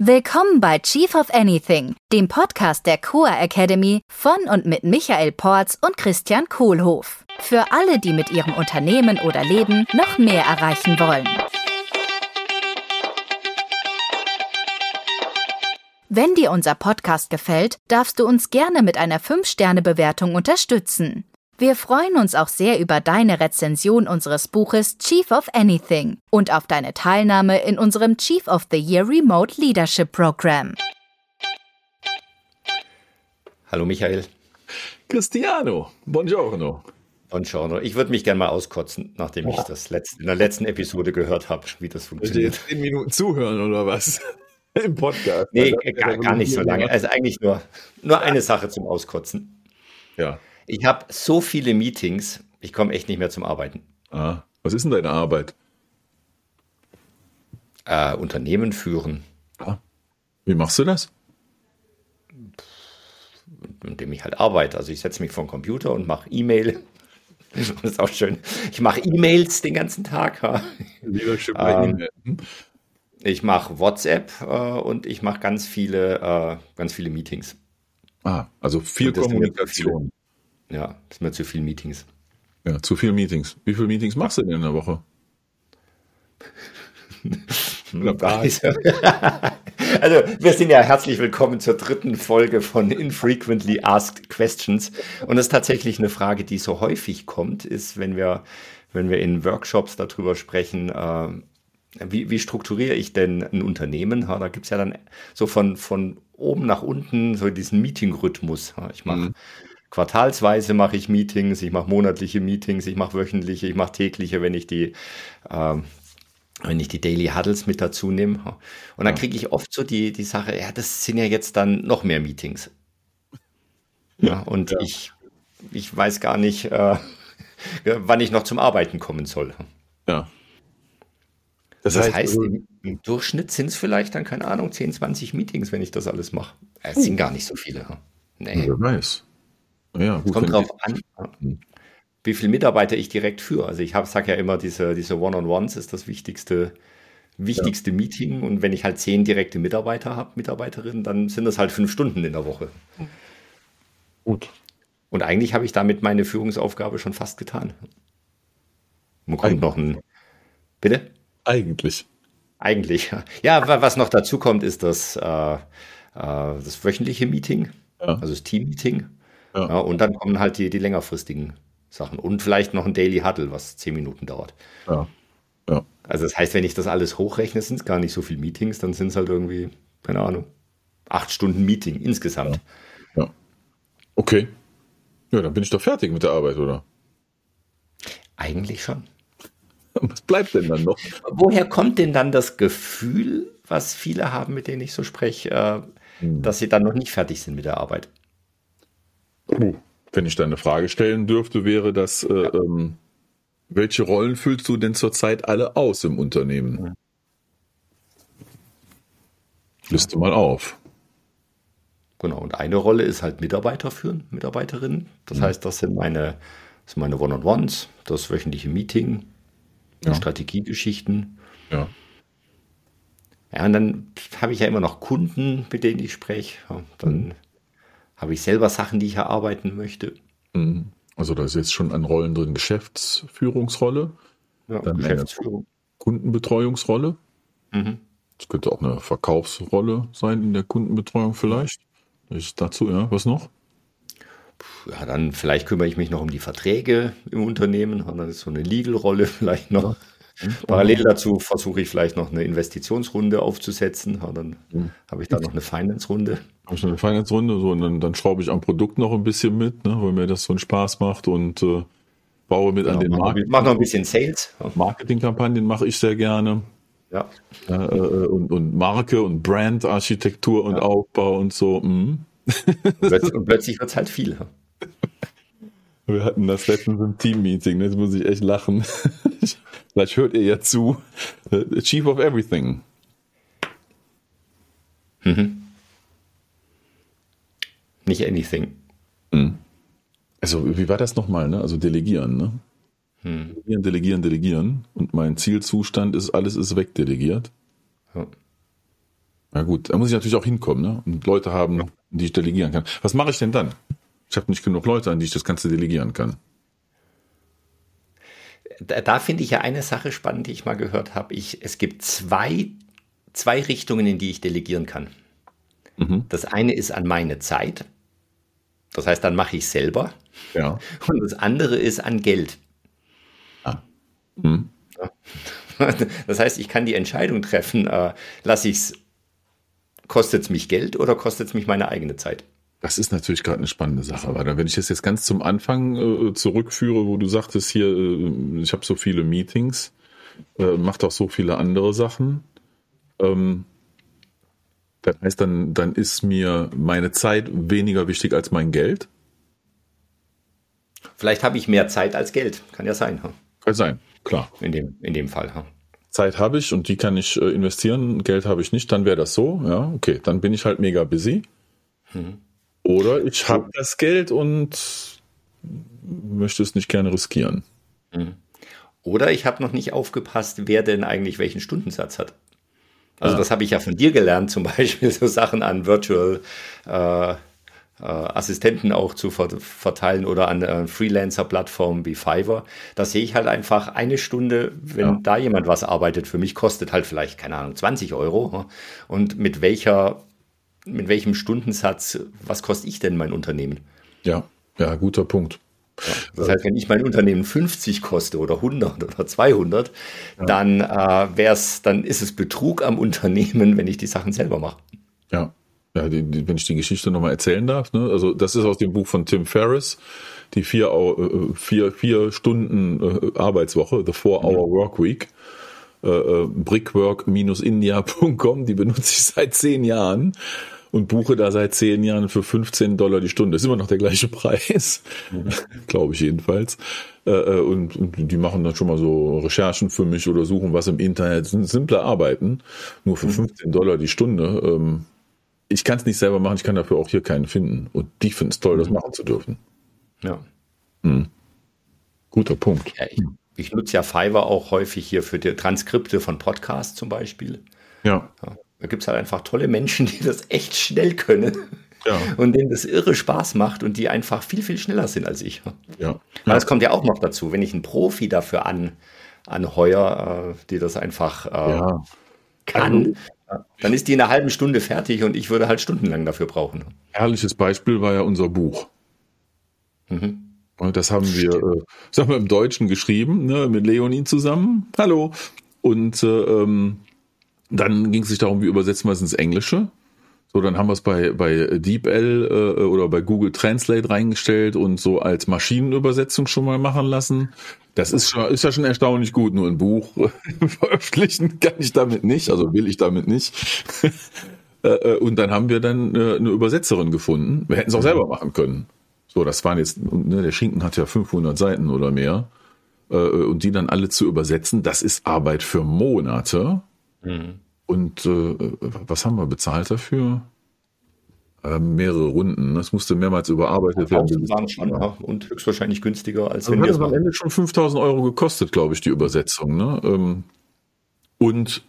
Willkommen bei Chief of Anything, dem Podcast der Coa Academy von und mit Michael Porz und Christian Kohlhoff. Für alle, die mit ihrem Unternehmen oder Leben noch mehr erreichen wollen. Wenn dir unser Podcast gefällt, darfst du uns gerne mit einer 5-Sterne-Bewertung unterstützen. Wir freuen uns auch sehr über deine Rezension unseres Buches Chief of Anything und auf deine Teilnahme in unserem Chief of the Year Remote Leadership Program. Hallo Michael. Cristiano, buongiorno. Buongiorno. Ich würde mich gerne mal auskotzen, nachdem ich das letzte, in der letzten Episode gehört habe, wie das funktioniert. Jetzt zehn Minuten zuhören oder was? Im Podcast. Nee, gar, gar nicht so lange. Also eigentlich nur, nur eine Sache zum Auskotzen. Ja. Ich habe so viele Meetings, ich komme echt nicht mehr zum Arbeiten. Ah, was ist denn deine Arbeit? Äh, Unternehmen führen. Ah. Wie machst du das? Indem ich halt arbeite. Also ich setze mich vor den Computer und mache E-Mail. Das ist auch schön. Ich mache E-Mails den ganzen Tag. Leadership bei Ähm, E-Mail. Hm? Ich mache WhatsApp äh, und ich mache ganz viele, äh, ganz viele Meetings. Ah, also viel Kommunikation. Ja, das sind mir zu viele Meetings. Ja, zu viele Meetings. Wie viele Meetings machst du denn in der Woche? Nicht. Also, wir sind ja herzlich willkommen zur dritten Folge von Infrequently Asked Questions. Und das ist tatsächlich eine Frage, die so häufig kommt, ist, wenn wir, wenn wir in Workshops darüber sprechen, äh, wie, wie strukturiere ich denn ein Unternehmen? Ja, da gibt's ja dann so von, von oben nach unten so diesen Meeting-Rhythmus. Ja, ich mache Mhm. Quartalsweise mache ich Meetings, ich mache monatliche Meetings, ich mache wöchentliche, ich mache tägliche, wenn ich die ähm, wenn ich die Daily Huddles mit dazu nehme. Und dann kriege ich oft so die, die Sache, ja, das sind ja jetzt dann noch mehr Meetings. Ja, und Ja. ich, ich weiß gar nicht, äh, wann ich noch zum Arbeiten kommen soll. Ja. Das, heißt, also, im, im Durchschnitt sind es vielleicht dann, keine Ahnung, 10, 20 Meetings, wenn ich das alles mache. Es sind gar nicht so viele. Nee. wer weiß. Ja, gut, Es kommt drauf an, wie viele Mitarbeiter ich direkt führe. Also ich sage ja immer, diese, diese One-on-Ones ist das wichtigste, wichtigste Meeting. Und wenn ich halt zehn direkte Mitarbeiter habe, Mitarbeiterinnen, dann sind das halt fünf Stunden in der Woche. Gut. Und eigentlich habe ich damit meine Führungsaufgabe schon fast getan. Man kommt Eigentlich. noch ein. Bitte? Eigentlich. Eigentlich. ja. Ja, wa- was noch dazu kommt, ist das, äh, äh, das wöchentliche Meeting, Ja. also das Team-Meeting. Ja. Ja, und dann kommen halt die, die längerfristigen Sachen. Und vielleicht noch ein Daily Huddle, was zehn Minuten dauert. Ja. Ja. Also das heißt, wenn ich das alles hochrechne, sind es gar nicht so viele Meetings, dann sind es halt irgendwie, keine Ahnung, acht Stunden Meeting insgesamt. Ja. Okay. Ja, dann bin ich doch fertig mit der Arbeit, oder? Eigentlich schon. Was bleibt denn dann noch? Woher kommt denn dann das Gefühl, was viele haben, mit denen ich so spreche, äh, Hm. dass sie dann noch nicht fertig sind mit der Arbeit? Wenn ich da eine Frage stellen dürfte, wäre das, äh, ähm, welche Rollen füllst du denn zurzeit alle aus im Unternehmen? Liste mal auf. Genau, und eine Rolle ist halt Mitarbeiter führen, Mitarbeiterinnen. Das heißt, das sind meine, das sind meine One-on-Ones, das wöchentliche Meeting, Ja. Strategiegeschichten. Ja. Ja, und dann habe ich ja immer noch Kunden, mit denen ich spreche. Dann habe ich selber Sachen, die ich erarbeiten möchte. Mhm. Also da ist jetzt schon an Rollen drin Geschäftsführungsrolle, Ja, Dann Geschäftsführung. Kundenbetreuungsrolle. Mhm. Es könnte auch eine Verkaufsrolle sein in der Kundenbetreuung vielleicht. Ich dazu, ja, was noch? Ja, dann vielleicht kümmere ich mich noch um die Verträge im Unternehmen. Dann ist so eine Legal-Rolle vielleicht noch. Parallel dazu versuche ich vielleicht noch eine Investitionsrunde aufzusetzen. Ja, dann Mhm. habe ich da noch eine Finance-Runde. Habe ich noch eine Finance-Runde, so, und dann, dann schraube ich am Produkt noch ein bisschen mit, ne, weil mir das so einen Spaß macht und äh, baue mit an den Market mach noch ein bisschen Sales. Ja, Marketingkampagnen mache ich sehr gerne. Ja. Äh, äh, und, und Marke und Brandarchitektur und Aufbau und so. mhm. Plötzlich, und plötzlich wird es halt viel. Wir hatten das letztens im Team-Meeting, jetzt muss ich echt lachen. Vielleicht hört ihr ja zu. Äh, Chief of Everything. Nicht anything. Also, wie war das nochmal, ne? Also delegieren, ne? Delegieren, delegieren, delegieren. Und mein Zielzustand ist, alles ist wegdelegiert. Ja. Na gut, da muss ich natürlich auch hinkommen, ne? Und Leute haben, die ich delegieren kann. Was mache ich denn dann? Ich habe nicht genug Leute, an die ich das Ganze delegieren kann. Da, da finde ich ja eine Sache spannend, die ich mal gehört habe. Es gibt zwei, zwei Richtungen, in die ich delegieren kann. Mhm. Das eine ist an meine Zeit. Das heißt, dann mache ich selber. Ja. Und das andere ist an Geld. Ah. Mhm. Das heißt, ich kann die Entscheidung treffen, äh, lasse ich es, kostet es mich Geld oder kostet es mich meine eigene Zeit? Das ist natürlich gerade eine spannende Sache. Aber wenn ich das jetzt ganz zum Anfang äh, zurückführe, wo du sagtest hier, äh, ich habe so viele Meetings, äh, macht auch so viele andere Sachen. Ähm, das heißt, dann, dann ist mir meine Zeit weniger wichtig als mein Geld. Vielleicht habe ich mehr Zeit als Geld. Kann ja sein. Hm? Kann sein, klar. In dem, in dem Fall. Hm? Zeit habe ich und die kann ich äh, investieren, Geld habe ich nicht, dann wäre das so. Ja, okay, dann bin ich halt mega busy. Mhm. Oder ich habe das Geld und möchte es nicht gerne riskieren. Mhm. Oder ich habe noch nicht aufgepasst, wer denn eigentlich welchen Stundensatz hat. Also ja. das habe ich ja von dir gelernt, zum Beispiel so Sachen an Virtual äh, äh, Assistenten auch zu ver verteilen oder an äh, Freelancer-Plattformen wie Fiverr. Da sehe ich halt einfach eine Stunde, wenn ja. da jemand was arbeitet, für mich kostet halt vielleicht, keine Ahnung, 20 Euro. Und mit welcher mit welchem Stundensatz, was kostet ich denn mein Unternehmen? Ja, ja, guter Punkt. Ja, das heißt, wenn ich mein Unternehmen 50 koste oder 100 oder 200, ja. dann äh, wär's, dann ist es Betrug am Unternehmen, wenn ich die Sachen selber mache. Ja, ja die, die, wenn ich die Geschichte nochmal erzählen darf. Ne? Also das ist aus dem Buch von Tim Ferriss, die vier, äh, vier, vier Stunden äh, Arbeitswoche, The Four Hour mhm. Work Week. Äh, äh brickwork-india.com, die benutze ich seit zehn Jahren und buche da seit zehn Jahren für 15 Dollar die Stunde. Das ist immer noch der gleiche Preis, mhm. glaube ich jedenfalls. Äh, äh, und, und, die machen dann schon mal so Recherchen für mich oder suchen was im Internet. Simple Arbeiten, nur für 15 mhm. Dollar die Stunde. Ähm, ich kann es nicht selber machen, ich kann dafür auch hier keinen finden. Und die finden es toll, das mhm. machen zu dürfen. Ja. Hm. Guter Punkt. Ja, ich, ich, nutze ja Fiverr auch häufig hier für die Transkripte von Podcasts zum Beispiel. ja. ja. Da gibt es halt einfach tolle Menschen, die das echt schnell können. Ja. Und denen das irre Spaß macht und die einfach viel, viel schneller sind als ich. Ja. Aber es kommt ja auch noch dazu, wenn ich einen Profi dafür an, anheuer, äh, die das einfach äh, ja. kann, also, dann ist die in einer halben Stunde fertig und ich würde halt stundenlang dafür brauchen. Herrliches Beispiel war ja unser Buch. Mhm. Und das haben wir, äh, sagen wir, im Deutschen geschrieben, ne, mit Leonin zusammen. Hallo. Und äh, ähm, dann ging es sich darum, wie übersetzen wir es ins Englische. So, dann haben wir es bei, bei DeepL äh, oder bei Google Translate reingestellt und so als Maschinenübersetzung schon mal machen lassen. Das ist, schon, ist ja schon erstaunlich gut. Nur ein Buch veröffentlichen kann ich damit nicht, also will ich damit nicht. Äh, äh, und dann haben wir dann äh, eine Übersetzerin gefunden. Wir hätten es auch selber machen können. So, das waren jetzt, ne, der Schinken hat ja 500 Seiten oder mehr. Und die dann alle zu übersetzen, das ist Arbeit für Monate. Mhm. Und äh, was haben wir bezahlt dafür? Äh, mehrere Runden. Das musste mehrmals überarbeitet werden. Waren schon, ja. Und höchstwahrscheinlich günstiger, als also wenn wir es am Ende schon 5000 Euro gekostet, glaube ich, die Übersetzung. Ne? Ähm, und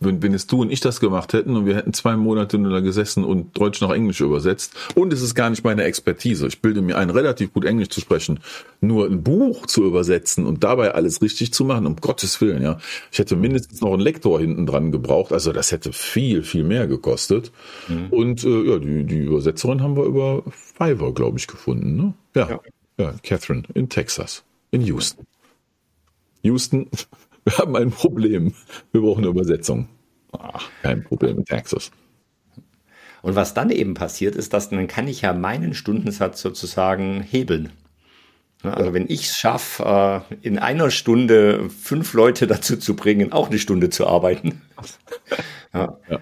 wenn, wenn jetzt du und ich das gemacht hätten und wir hätten zwei Monate nur da gesessen und Deutsch nach Englisch übersetzt und es ist gar nicht meine Expertise. Ich bilde mir ein, relativ gut Englisch zu sprechen. Nur ein Buch zu übersetzen und dabei alles richtig zu machen, um Gottes Willen, ja. Ich hätte mindestens noch einen Lektor hinten dran gebraucht. Also das hätte viel, viel mehr gekostet. Mhm. Und äh, ja, die, die Übersetzerin haben wir über Fiverr, glaube ich, gefunden. Ne? Ja, ja, ja, Catherine in Texas, in Houston. Houston, wir haben ein Problem. Wir brauchen eine Übersetzung. Ach, kein Problem in Texas. Und was dann eben passiert ist, dass dann kann ich ja meinen Stundensatz sozusagen hebeln. Also wenn ich es schaffe, äh, in einer Stunde fünf Leute dazu zu bringen, auch eine Stunde zu arbeiten, ja, ja.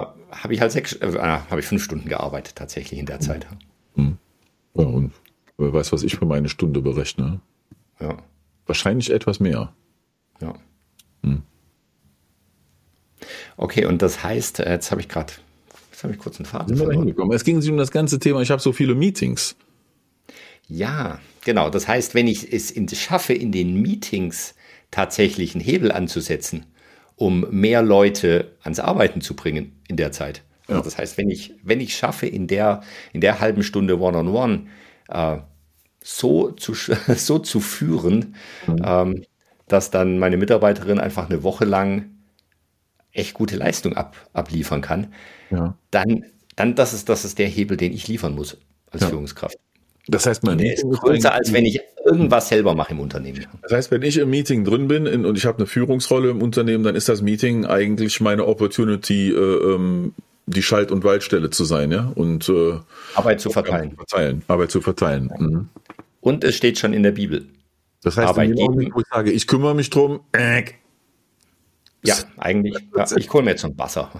äh, habe ich halt sechs, äh, habe ich fünf Stunden gearbeitet tatsächlich in der Zeit. Hm. Ja, und wer weiß, was ich für meine Stunde berechne. Ja. Wahrscheinlich etwas mehr. Ja. Hm. Okay, und das heißt, äh, jetzt habe ich gerade, jetzt habe ich kurz einen Faden verloren. Es ging sich um das ganze Thema, ich habe so viele Meetings. Ja, genau. Das heißt, wenn ich es in, schaffe, in den Meetings tatsächlich einen Hebel anzusetzen um mehr Leute ans Arbeiten zu bringen in der Zeit. Ja. Also das heißt, wenn ich, wenn ich schaffe, in der, in der halben Stunde One-on-One -on -One, äh, so, zu, so zu führen, mhm. ähm, dass dann meine Mitarbeiterin einfach eine Woche lang echt gute Leistung ab, abliefern kann, ja. dann, dann das, ist, das ist der Hebel, den ich liefern muss als ja. Führungskraft. Das heißt, man ist größer, als wenn ich irgendwas selber mache im Unternehmen. Das heißt, wenn ich im Meeting drin bin und ich habe eine Führungsrolle im Unternehmen, dann ist das Meeting eigentlich meine Opportunity, äh, ähm, die Schalt- und Waldstelle zu sein, ja, und äh, Arbeit zu verteilen. verteilen. Arbeit zu verteilen. Mhm. Und es steht schon in der Bibel. Das heißt, Arbeit Augenblick, wo ich sage, ich kümmere mich drum, äh, ja, eigentlich. Ja, ich hole mir jetzt ein Wasser.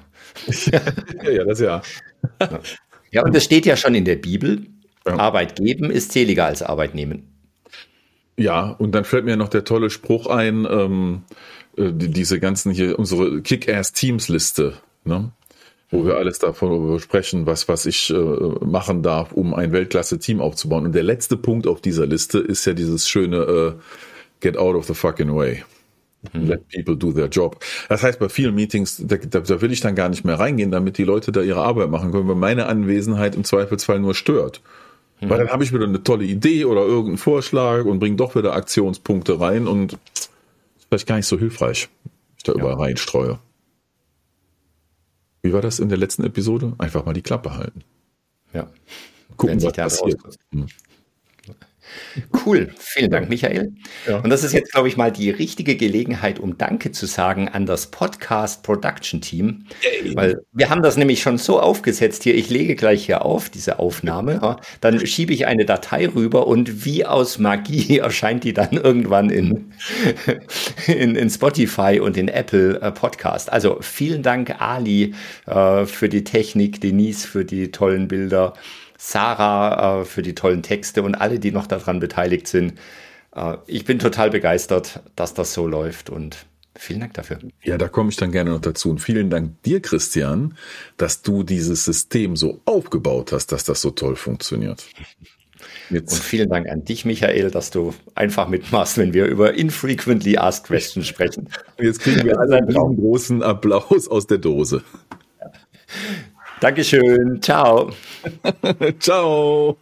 ja, ja, das ja. Ja, und es steht ja schon in der Bibel, ja. Arbeit geben ist seliger als Arbeit nehmen. Ja, und dann fällt mir noch der tolle Spruch ein, ähm, äh, diese ganzen hier, unsere Kick-Ass-Teams-Liste, ne? Wo wir alles davon sprechen, was, was ich äh, machen darf, um ein Weltklasse-Team aufzubauen. Und der letzte Punkt auf dieser Liste ist ja dieses schöne äh, Get out of the fucking way. Mhm. Let people do their job. Das heißt, bei vielen Meetings, da, da, da, will ich dann gar nicht mehr reingehen, damit die Leute da ihre Arbeit machen können, weil meine Anwesenheit im Zweifelsfall nur stört. Mhm. Weil dann habe ich wieder eine tolle Idee oder irgendeinen Vorschlag und bringe doch wieder Aktionspunkte rein und ist vielleicht gar nicht so hilfreich, ich da ja. überall reinstreue. Wie war das in der letzten Episode? Einfach mal die Klappe halten. Ja. Gucken, was passiert. Cool, vielen Dank, Michael. Ja. Und das ist jetzt, glaube ich, mal die richtige Gelegenheit, um Danke zu sagen an das Podcast Production Team, weil wir haben das nämlich schon so aufgesetzt hier. Ich lege gleich hier auf diese Aufnahme, dann schiebe ich eine Datei rüber und wie aus Magie erscheint die dann irgendwann in, in, in Spotify und in Apple äh, Podcast. Also vielen Dank, Ali, äh, für die Technik, Denise für die tollen Bilder. Sarah äh, für die tollen Texte und alle, die noch daran beteiligt sind. Äh, ich bin total begeistert, dass das so läuft und vielen Dank dafür. Ja, da komme ich dann gerne noch dazu. Und vielen Dank dir, Christian, dass du dieses System so aufgebaut hast, dass das so toll funktioniert. Jetzt. Und vielen Dank an dich, Michael, dass du einfach mitmachst, wenn wir über infrequently asked questions sprechen. Jetzt kriegen wir alle einen großen Applaus aus der Dose. Dankeschön. Ciao. Ciao.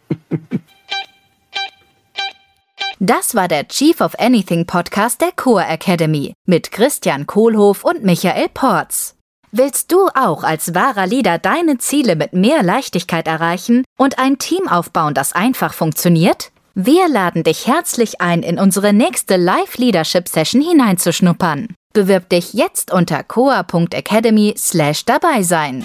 Das war der Chief of Anything Podcast der Core Academy mit Christian Kohlhoff und Michael Porz. Willst du auch als wahrer Leader deine Ziele mit mehr Leichtigkeit erreichen und ein Team aufbauen, das einfach funktioniert? Wir laden dich herzlich ein, in unsere nächste Live Leadership Session hineinzuschnuppern. Bewirb dich jetzt unter coa.academy slash dabei sein.